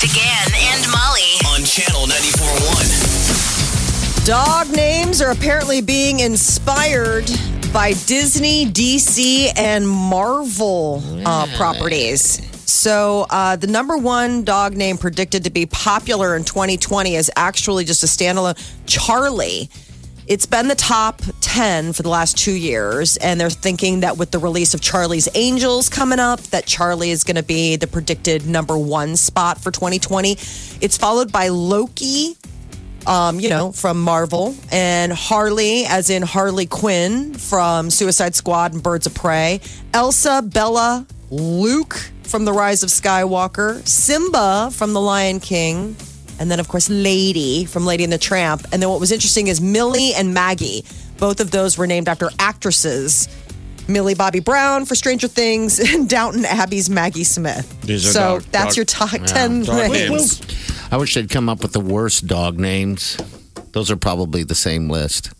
Big Party DeGan and Molly. on channel 94.1. Dog names are apparently being inspired by Disney, DC, and Marvel uh, properties. So, uh, the number one dog name predicted to be popular in 2020 is actually just a standalone Charlie. It's been the top 10 for the last two years, and they're thinking that with the release of Charlie's Angels coming up, that Charlie is going to be the predicted number one spot for 2020. It's followed by Loki, um, you know, from Marvel, and Harley, as in Harley Quinn from Suicide Squad and Birds of Prey, Elsa, Bella, Luke from The Rise of Skywalker, Simba from The Lion King, and then, of course, Lady from Lady and the Tramp. And then what was interesting is Millie and Maggie. Both of those were named after actresses. Millie Bobby Brown for Stranger Things and Downton Abbey's Maggie Smith. These are so dog- that's dog- your top 10 names. names. I wish they'd come up with the worst dog names. Those are probably the same list.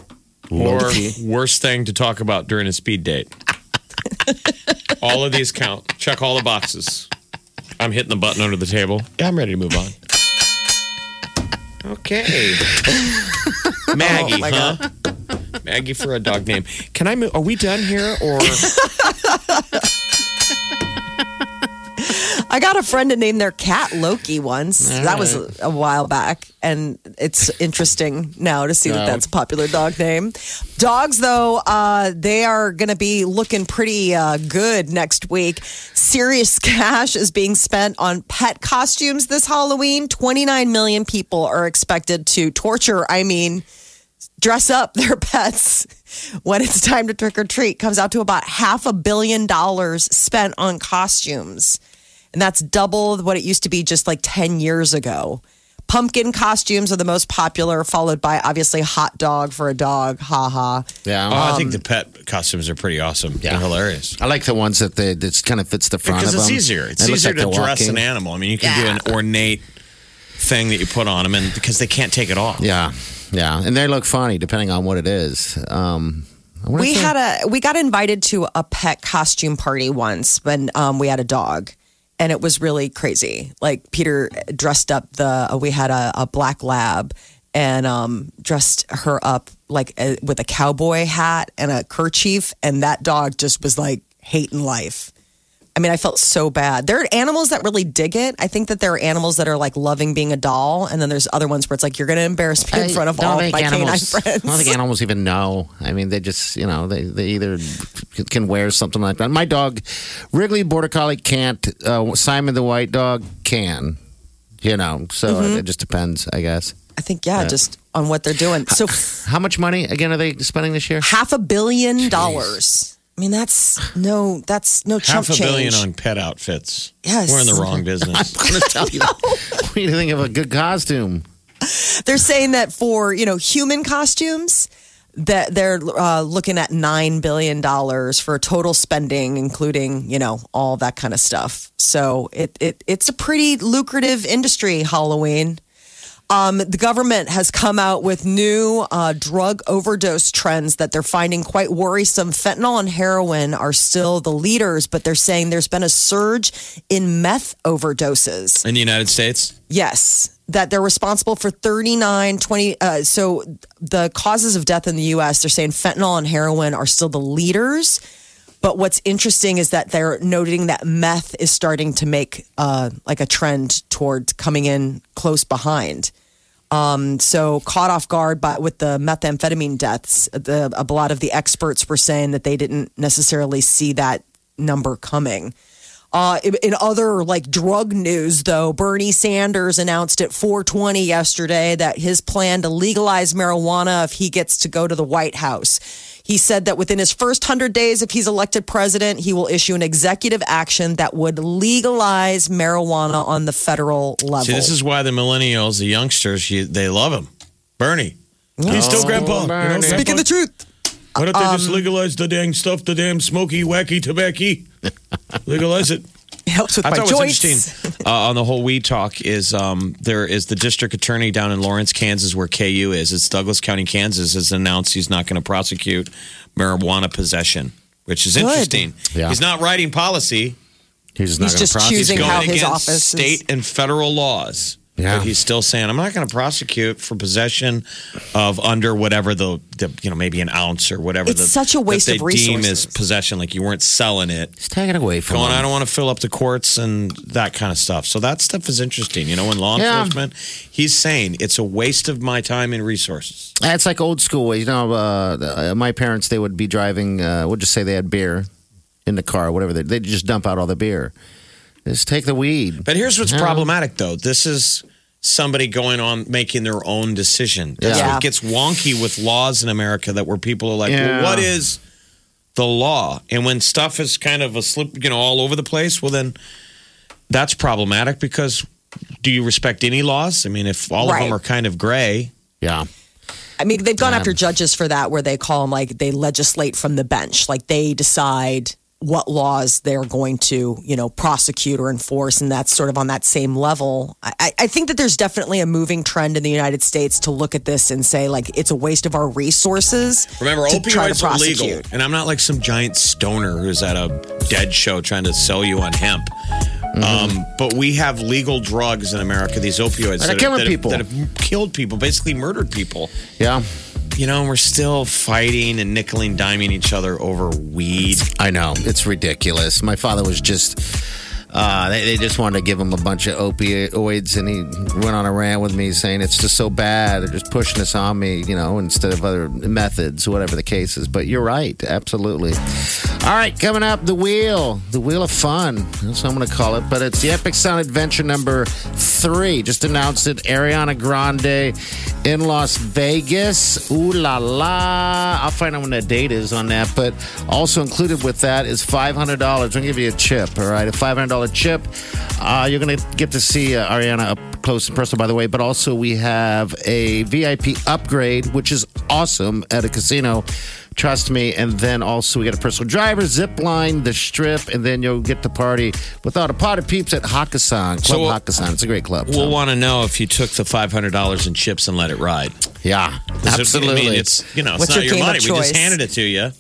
Or worst thing to talk about during a speed date. all of these count. Check all the boxes. I'm hitting the button under the table. Yeah, I'm ready to move on. Okay. Maggie, Oh, huh? Maggie for a dog name. Can I move? Are we done here or? I got a friend to name their cat Loki once. that was a, a while back. And it's interesting now to see that that's a popular dog name. Dogs, though, uh, they are going to be looking pretty uh, good next week. Serious cash is being spent on pet costumes this Halloween. 29 million people are expected to torture, I mean, dress up their pets when it's time to trick or treat. Comes out to about half a billion dollars spent on costumes. And that's double what it used to be just like 10 years ago. Pumpkin costumes are the most popular, followed by obviously hot dog for a dog. Ha ha. Yeah. Oh, I Um, think the pet costumes are pretty awesome. Yeah. They're hilarious. I like the ones that they, that kind of fits the front Because of it's them. easier. It's It looks easier like to they're dress walking. an animal. I mean, you can do an ornate thing that you put on them, and because they can't take it off. Yeah, yeah, and they look funny depending on what it is. Um, I wonder We if they- had a we got invited to a pet costume party once when um, we had a dog, and it was really crazy. Like Peter dressed up the uh, we had a, a black lab and um, dressed her up like a, with a cowboy hat and a kerchief, and that dog just was like hating life. I mean, I felt so bad. There are animals that really dig it. I think that there are animals that are like loving being a doll, and then there's other ones where it's like you're going to embarrass me in front of don't all my canine animals- friends. I don't think animals even know. I mean, they just, you know, they, they either can wear something like that. My dog, Wrigley Border Collie, can't. Uh, Simon the White Dog can. You know, so Mm-hmm. it just depends, I guess. I think yeah, just on what they're doing. So How much money again are they spending this year? half a billion dollars. I mean, that's no, that's no chump Half a billion change. on pet outfits. Yes. We're in the wrong business. I'm going to tell you. what do you think of a good costume? They're saying that for you know human costumes, that they're uh, looking at nine billion dollars for total spending, including you know all that kind of stuff. So it, it it's a pretty lucrative industry. Halloween. Um, the government has come out with new uh, drug overdose trends that they're finding quite worrisome. Fentanyl and heroin are still the leaders, but they're saying there's been a surge in meth overdoses. in the United States, Yes, that they're responsible for 39, 20. Uh, so the causes of death in the U.S., they're saying fentanyl and heroin are still the leaders. But what's interesting is that they're noting that meth is starting to make uh, like a trend toward coming in close behind. Um, so caught off guard by with the methamphetamine deaths, the, a lot of the experts were saying that they didn't necessarily see that number coming. Uh, in, other like drug news, though, Bernie Sanders announced at 420 yesterday that his plan to legalize marijuana if he gets to go to the White House. He said that within his first 100 days, if he's elected president, he will issue an executive action that would legalize marijuana on the federal level. See, this is why the millennials, the youngsters, you, they love him. Bernie. He's still oh, grandpa. You know, Bernie. Speaking the truth. Why don't they just um, legalize the dang stuff, the damn smoky, wacky tobacco? legalize it. It helps with I my thought joints. what's interesting uh, on the whole weed talk is um, there is the district attorney down in Lawrence, Kansas, where KU is. It's Douglas County, Kansas, has announced he's not going to prosecute marijuana possession, which is interesting. Yeah. He's not writing policy. He's not He's going just choosing He's going how his against office is- state and federal laws. Yeah. But he's still saying, I'm not going to prosecute for possession of under whatever the, the you know, maybe an ounce or whatever. It's the, such a waste that of they deem resources. as possession. Like you weren't selling it. He's taking it away from Going, him. I don't want to fill up the courts and that kind of stuff. So that stuff is interesting. You know, in law Yeah. enforcement, he's saying it's a waste of my time and resources. It's like old school. You know, uh, my parents they would be driving. Uh, we'll just say they had beer in the car, whatever. They they just dump out all the beer. Just take the weed. But here's what's Yeah. problematic, though. This is somebody going on making their own decision. That's Yeah. what gets wonky with laws in America that where people are like, Yeah. well, what is the law? And when stuff is kind of a slip, you know, all over the place, well, then that's problematic because do you respect any laws? I mean, if all of them are kind of gray, Yeah, I mean, they've gone Um, after judges for that, where they call them like they legislate from the bench, like they decide what laws they're going to, you know, prosecute or enforce, and that's sort of on that same level. I, I think that there's definitely a moving trend in the United States to look at this and say like it's a waste of our resources. Remember, to try to opioids are legal, and I'm not like some giant stoner who's at a dead show trying to sell you on hemp. Mm-hmm. Um, but we have legal drugs in America. These opioids That are killing that people. Have, that have killed people, basically murdered people. yeah. You know, we're still fighting and nickel and diming each other over weed. I know it's ridiculous. My father was just. Uh, they, they, just wanted to give him a bunch of opioids, and he went on a rant with me saying it's just so bad. They're just pushing this on me, you know, instead of other methods, whatever the case is. But you're right, absolutely. All right, coming up, the wheel, the wheel of fun. That's what I'm going to call it. But it's the Epic Sound Adventure number three. Just announced it, Ariana Grande in Las Vegas. Ooh la la! I'll find out when the date is on that. But also included with that is $500. I'm going to give you a chip. All right, a $500 chip. Uh, you're going to get to see uh, Ariana up close and personal, by the way. But also, we have a VIP upgrade, which is awesome at a casino. Trust me. And then also, we got a personal driver, zip line, the strip, and then you'll get to party without a pot of peeps at Hakkasan, Club so, uh, Hakkasan. It's a great club. We'll so. want to know if you took the $500 in chips and let it ride. Yeah, absolutely. It, I mean, it's, you know, it's not your, your money. We just handed it to you.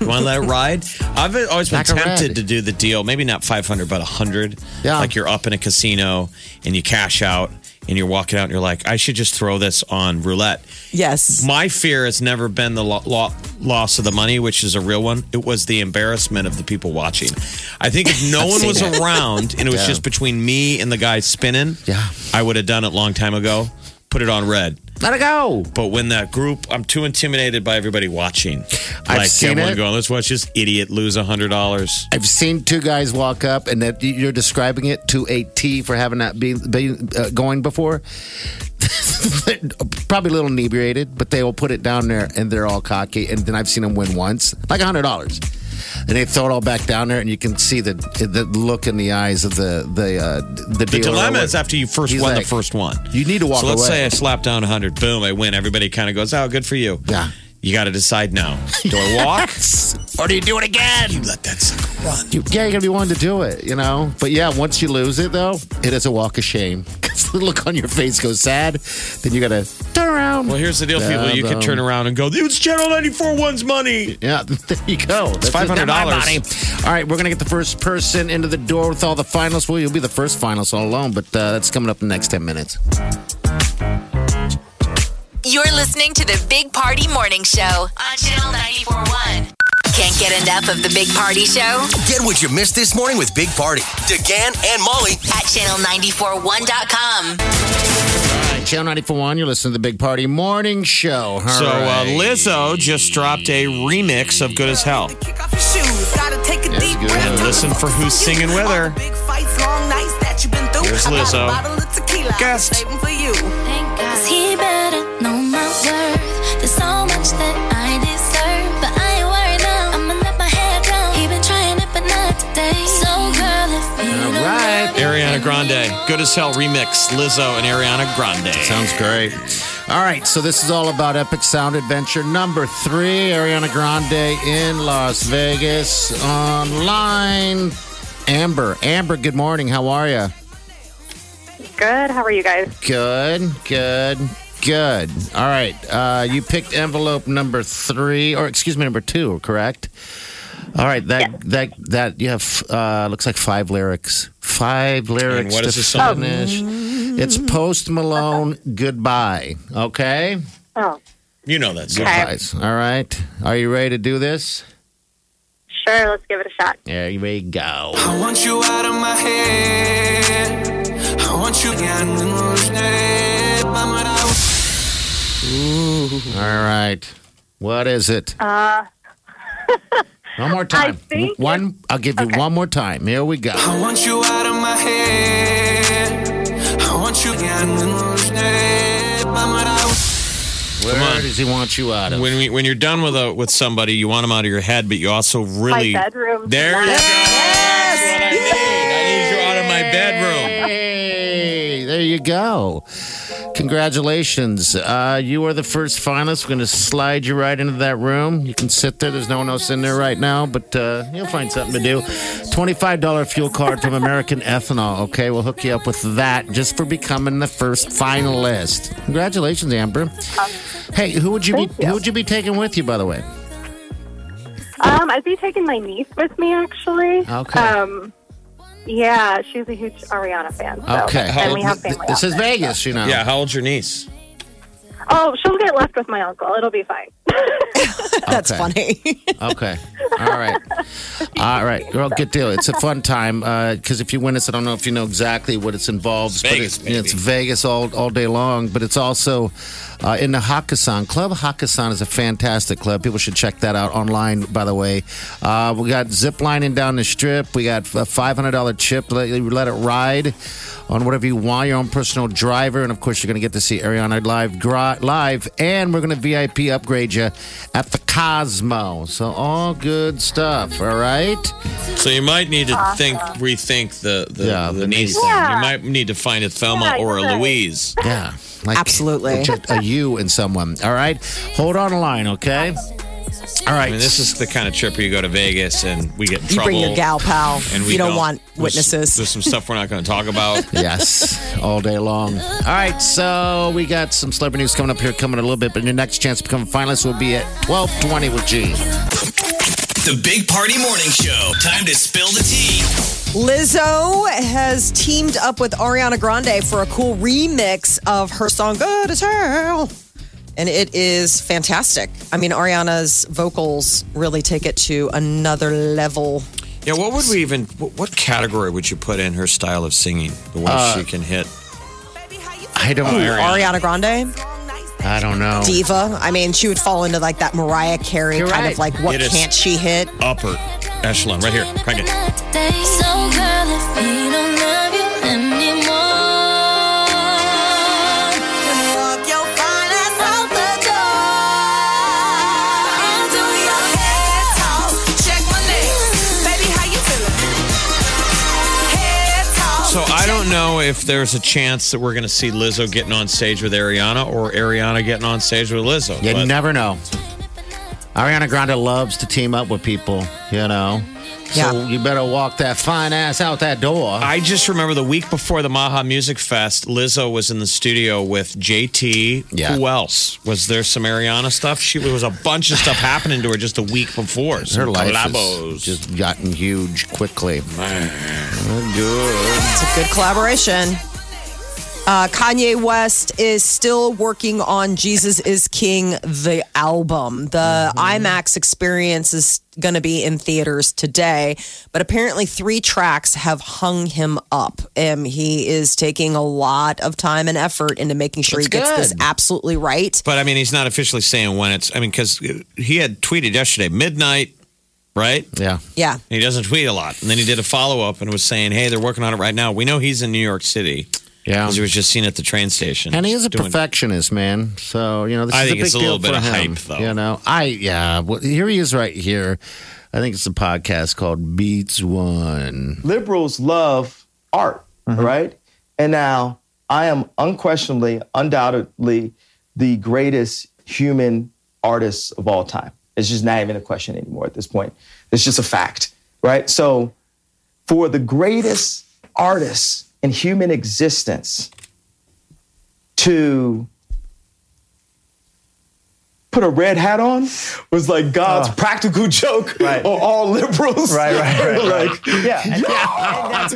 You want to let it ride? I've always been Like tempted red. to do the deal. Maybe not five hundred, but hundred. Yeah. Like you're up in a casino and you cash out and you're walking out and you're like, I should just throw this on roulette. Yes. My fear has never been the lo- lo- loss of the money, which is a real one. It was the embarrassment of the people watching. I think if no one was it. around and it was Yeah. just between me and the guy spinning, Yeah. I would have done it a long time ago. Put it on red. Let it go. But when that group, I'm too intimidated by everybody watching. I've like seen everyone it. going, let's watch this idiot lose a hundred dollars. I've seen two guys walk up, and that you're describing it to a T for having that be, be uh, going before. Probably a little inebriated, but they will put it down there, and they're all cocky. And then I've seen them win once, like a hundred dollars, and they throw it all back down there, and you can see the the look in the eyes of the the uh, the, The dilemma is after you first He's won like, the first one. You need to walk So let's away. say I slap down hundred, boom, I win. Everybody kind of goes, "Oh, good for you." Yeah. You got to decide now. Do I walk? or do you do it again? you let that sucker run. You, yeah, you're gonna be one to do it, you know. But yeah, once you lose it, though, it is a walk of shame. Because the look on your face goes sad. Then you gotta turn around. Well, here's the deal, people. You can turn around and go, "It's Channel 94 one's money." Yeah, there you go. That's $500. my money. All right, we're gonna get the first person into the door with all the finalists. Well, you'll be the first finalist all alone, but uh, that's coming up in the next ten minutes. You're listening to the Big Party Morning Show on Channel 941. Can't get enough of the Big Party Show Get what you missed this morning with Big Party, DeGan and Molly at channel941.com. All right, Channel 941, you're listening to the Big Party Morning Show. All So uh. Lizzo just dropped a remix of "Good as Hell." Kick off your shoes, gotta take a deep good. And listen for who's singing with her. Here's Lizzo. Guest. Ariana Grande. Good as Hell remix. Lizzo and Ariana Grande. Sounds great. All right, so this is all about Epic Sound Adventure number three. Ariana Grande in Las Vegas online. Amber, Amber, good morning. How are you? Good. How are you guys? Good, good, good. All right, uh, you picked envelope number three, or excuse me, number two, correct? All right, that that that you have uh, looks like five lyrics. Five lyrics what to is the song? finish. It's Post Malone. Goodbye. Okay. Oh, You know that song. Goodbyes. All right. Are you ready to do this? sure. Let's give it a shot. There we go. I want you out of my head. I want you in the nose. All right. What is it? Uh, one more time. one. I'll give you one more time. Here we go. I want you out of my head. I want you Where does he want you out of? When we, when you're done with a with somebody, you want them out of your head, but you also really my bedroom. There you go. That's what I need. I need you out of my bedroom. Hey, there you go. Congratulations. Uh, you are the first finalist. We're going to slide you right into that room. You can sit there. There's no one else in there right now, but uh, you'll find something to do. $25 fuel card from American Ethanol. Okay, we'll hook you up with that just for becoming the first finalist. Congratulations, Amber. Hey, who would you be? You. Who would you be taking with you, by the way? Um, I'd be taking my niece with me, actually. Okay. Um, yeah, she's a huge Ariana fan. So. Okay. And we have family. This out is there, Vegas, so. you know. Yeah, how old's your niece? Oh, she'll get left with my uncle. It'll be fine. That's funny. Okay. All right. All right. Girl, good deal. It's a fun time because if you win this, I don't know if you know exactly what it's involved. but Vegas, it- it's baby. Vegas all, all day long, but it's also uh, in the Hakkasan Club. Hakkasan is a fantastic club. People should check that out online, by the way. Uh, we got zip lining down the strip. We got a $500 chip. Let, let it ride on whatever you want, your own personal driver. And of course, you're going to get to see Ariana live, gra- live and we're going to VIP upgrade you at the Cosmo. So, all good stuff. All right. So you might need to think, rethink the the, Yeah, the the niece niece. thing. Yeah. You might need to find a Thelma Yeah, or a. Louise. Yeah. Like Absolutely. Just a you and someone. All right. Hold on a line, okay? All right. I mean, this is the kind of trip where you go to Vegas and we get in You trouble. bring your gal pal. And we you don't, want witnesses. There's, some stuff we're not going to talk about. Yes, all day long. All right, so we got some celebrity news coming up here, coming a little bit, but your next chance to become a finalist will be at 1220 with G. The Big Party Morning Show. Time to spill the tea. Lizzo has teamed up with Ariana Grande for a cool remix of her song Good as Hell. And it is fantastic. I mean, Ariana's vocals really take it to another level. Yeah, what would we even? What, what category would you put in her style of singing? The way Uh, she can hit. I don't know Ariana Grande, I don't know. diva. I mean, she would fall into like that Mariah Carey You're kind right. of like, what It is. can't she hit? upper echelon right here. Crank it. So I don't know if there's a chance that we're going to see Lizzo getting on stage with Ariana or Ariana getting on stage with Lizzo. You But never know. Ariana Grande loves to team up with people, you know. So Yeah. you better walk that fine ass out that door. I just remember the week before the Maha Music Fest, Lizzo was in the studio with JT. Yeah. Who else? Was there some Ariana stuff? She there was a bunch of stuff happening to her just a week before. Her life collabos. has just gotten huge quickly. Good. It's a good collaboration. Uh, Kanye West is still working on Jesus is King, the album. The IMAX experience is going to be in theaters today, but apparently three tracks have hung him up. Um, he is taking a lot of time and effort into making sure he That's gets this absolutely right. But I mean, he's not officially saying when it's. I mean, because he had tweeted yesterday, midnight right? Yeah. Yeah. He doesn't tweet a lot. And then he did a follow up and was saying, hey, they're working on it right now. We know he's in New York City Yeah. because he was just seen at the train station. And he is a doing- perfectionist, man. So you know, this I is think a big it's a deal little bit for of him. hype, though. You know, I yeah. Well, here he is, right here. I think it's a podcast called Beats One. liberals love art, mm-hmm. right? And now I am unquestionably, undoubtedly the greatest human artist of all time. It's just not even a question anymore at this point. It's just a fact, right? So, for the greatest artist in human existence to put a red hat on was like God's ah. practical joke Right. on all liberals. Right, right, right, right. like, Yeah. and- oh,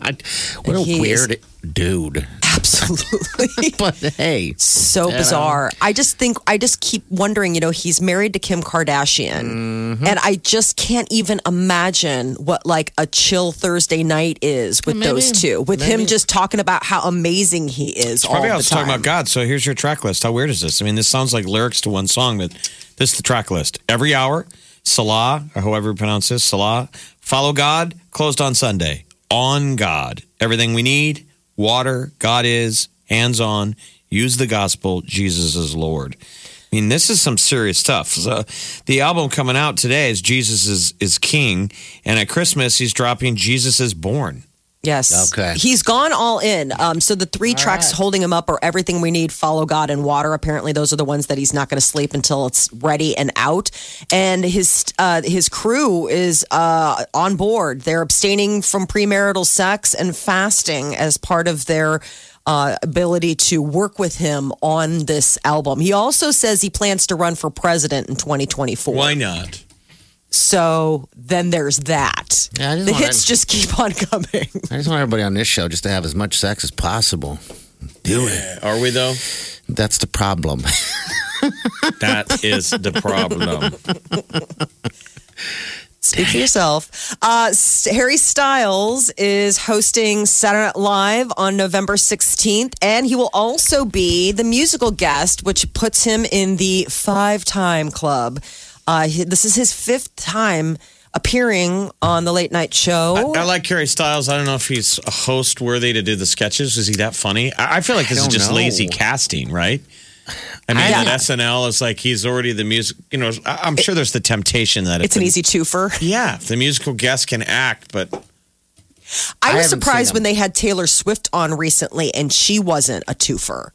God, what a He is- weird dude. Absolutely. But hey, so bizarre. I just think I just keep wondering, you know, he's married to Kim Kardashian. And I just can't even imagine what like a chill Thursday night is with Maybe- those two. With him just talking about how amazing he is all Probably I the time. talking about God. So here's your track list. How weird is this? I mean, this sounds like lyrics to one song, but this is the track list. Every hour, Salah, or however you pronounce this, Salah, follow God, closed on Sunday. On God. Everything we need, water, God is, hands on, use the gospel, Jesus is Lord. I mean, this is some serious stuff. So, the album coming out today is Jesus is, is King, and at Christmas he's dropping Jesus is Born. Yes. Okay. He's gone all in. Um, so the three tracks holding him up are Everything We Need, Follow God, and Water. Apparently, those are the ones that he's not going to sleep until it's ready and out. And his uh, his crew is uh, on board. They're abstaining from premarital sex and fasting as part of their. Uh, ability to work with him on this album. He also says he plans to run for president in 2024. Why not? So then there's that. Yeah, the wanna- hits just keep on coming. I just want everybody on this show just to have as much sex as possible. Do it. Are we though? That's the problem. That is the problem. Speak for yourself. Uh, Harry Styles is hosting Saturday Night Live on November 16th, and he will also be the musical guest, which puts him in the five time club. Uh, he- this is his fifth time appearing on the late night show. I like Harry Styles. I don't know if he's a host worthy to do the sketches. Is he that funny? I, I feel like this is just know. lazy casting, right? I mean, Yeah. at SNL is like he's already the music. You know, I- I'm sure there's the temptation that it's if an the- easy twofer. Yeah, the musical guest can act, but I was haven't surprised when they had Taylor Swift on recently and she wasn't a twofer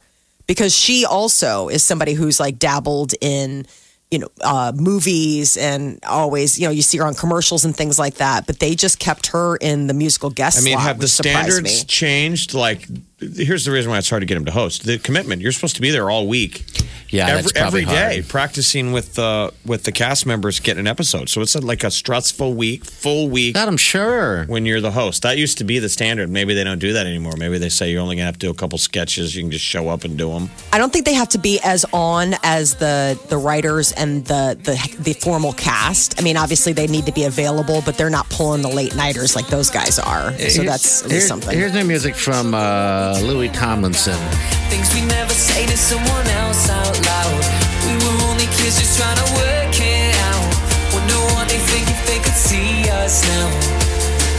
because she also is somebody who's like dabbled in, you know, uh, movies and always, you know, you see her on commercials and things like that. But they just kept her in the musical guest I mean, slot, have the standards me. changed? Like, here's the reason why it's hard to get him to host. The commitment. You're supposed to be there all week. Yeah, every, that's every day hard. practicing with the with the cast members getting an episode. So it's like a stressful week, full week. God, I'm sure. when you're the host. That used to be the standard. Maybe they don't do that anymore. Maybe they say you're only gonna have to do a couple sketches. You can just show up and do them. I don't think they have to be as on as the the writers and the the the formal cast. I mean, obviously they need to be available, but they're not pulling the late nighters like those guys are. So Here's- that's at least here's- something. Here's new music from uh, Uh, Louis Tomlinson. Things we never say to someone else out loud. We were only kids just trying to work it out. Wonder what they think if they could see us now.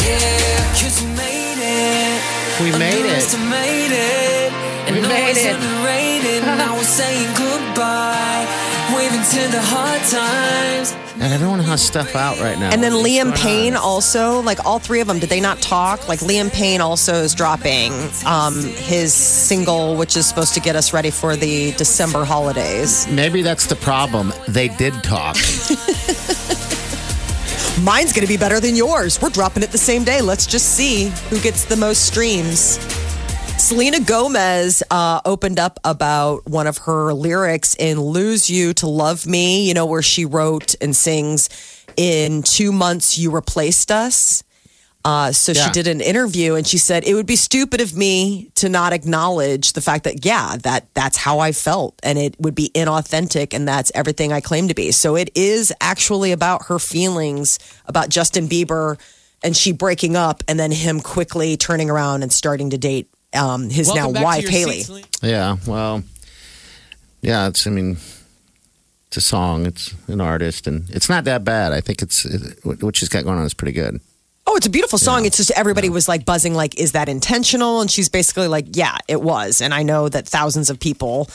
Yeah, cause we made it. We made it. Underestimated. And We made it. now we're saying goodbye. Waving to the hard times. And everyone has stuff out right now. And then What's Liam Payne on? also, like all three of them, did they not talk? Like Liam Payne also is dropping um, his single, which is supposed to get us ready for the December holidays. Maybe that's the problem. They did talk. Mine's going to be better than yours. We're dropping it the same day. Let's just see who gets the most streams. Selena Gomez uh, opened up about one of her lyrics in Lose You to Love Me, you know, where she wrote and sings, In two months, you replaced us. Uh, so she did an interview and she said it would be stupid of me to not acknowledge the fact that yeah that that's how I felt and it would be inauthentic and that's everything I claim to be. So it is actually about her feelings about Justin Bieber and she breaking up and then him quickly turning around and starting to date um, his now wife Hailey. yeah, well, yeah, it's, I mean, It's a song. It's an artist, and it's not that bad. I think it's it, what she's got going on is pretty good. Oh, it's a beautiful song. It's just everybody was like buzzing, like, is that intentional? And she's basically like, yeah, it was. And I know that thousands of people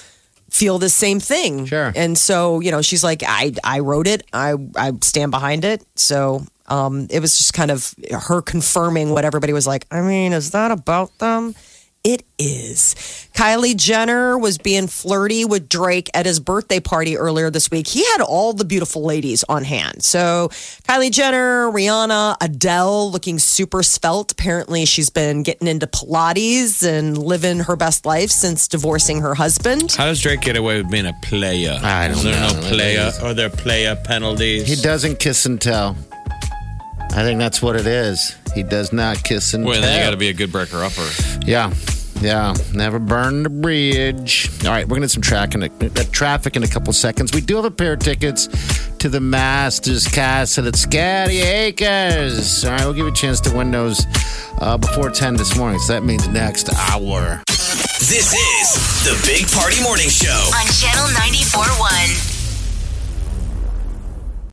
feel the same thing. Sure. And so, you know, she's like, I, I wrote it. I, I stand behind it. So, um, it was just kind of her confirming what everybody was like. I mean, is that about them? It is. Kylie Jenner was being flirty with Drake at his birthday party earlier this week. He had all the beautiful ladies on hand. So, Kylie Jenner, Rihanna, Adele looking super svelte. Apparently, she's been getting into Pilates and living her best life since divorcing her husband. How does Drake get away with being a player? I don't Is there know. no player? Are there player penalties? He doesn't kiss and tell. I think that's what it is. He does not kiss and Well, tell. then you got to be a good breaker upper. Yeah. Yeah, never burn the bridge. All right, we're gonna get some track in a, uh, traffic in a couple seconds. We do have a pair of tickets to the Masters Castle at Scary Acres. All right, we'll give you a chance to win those uh, before 10 this morning. So that means next hour. This is the Big Party Morning Show. On Channel 94.1.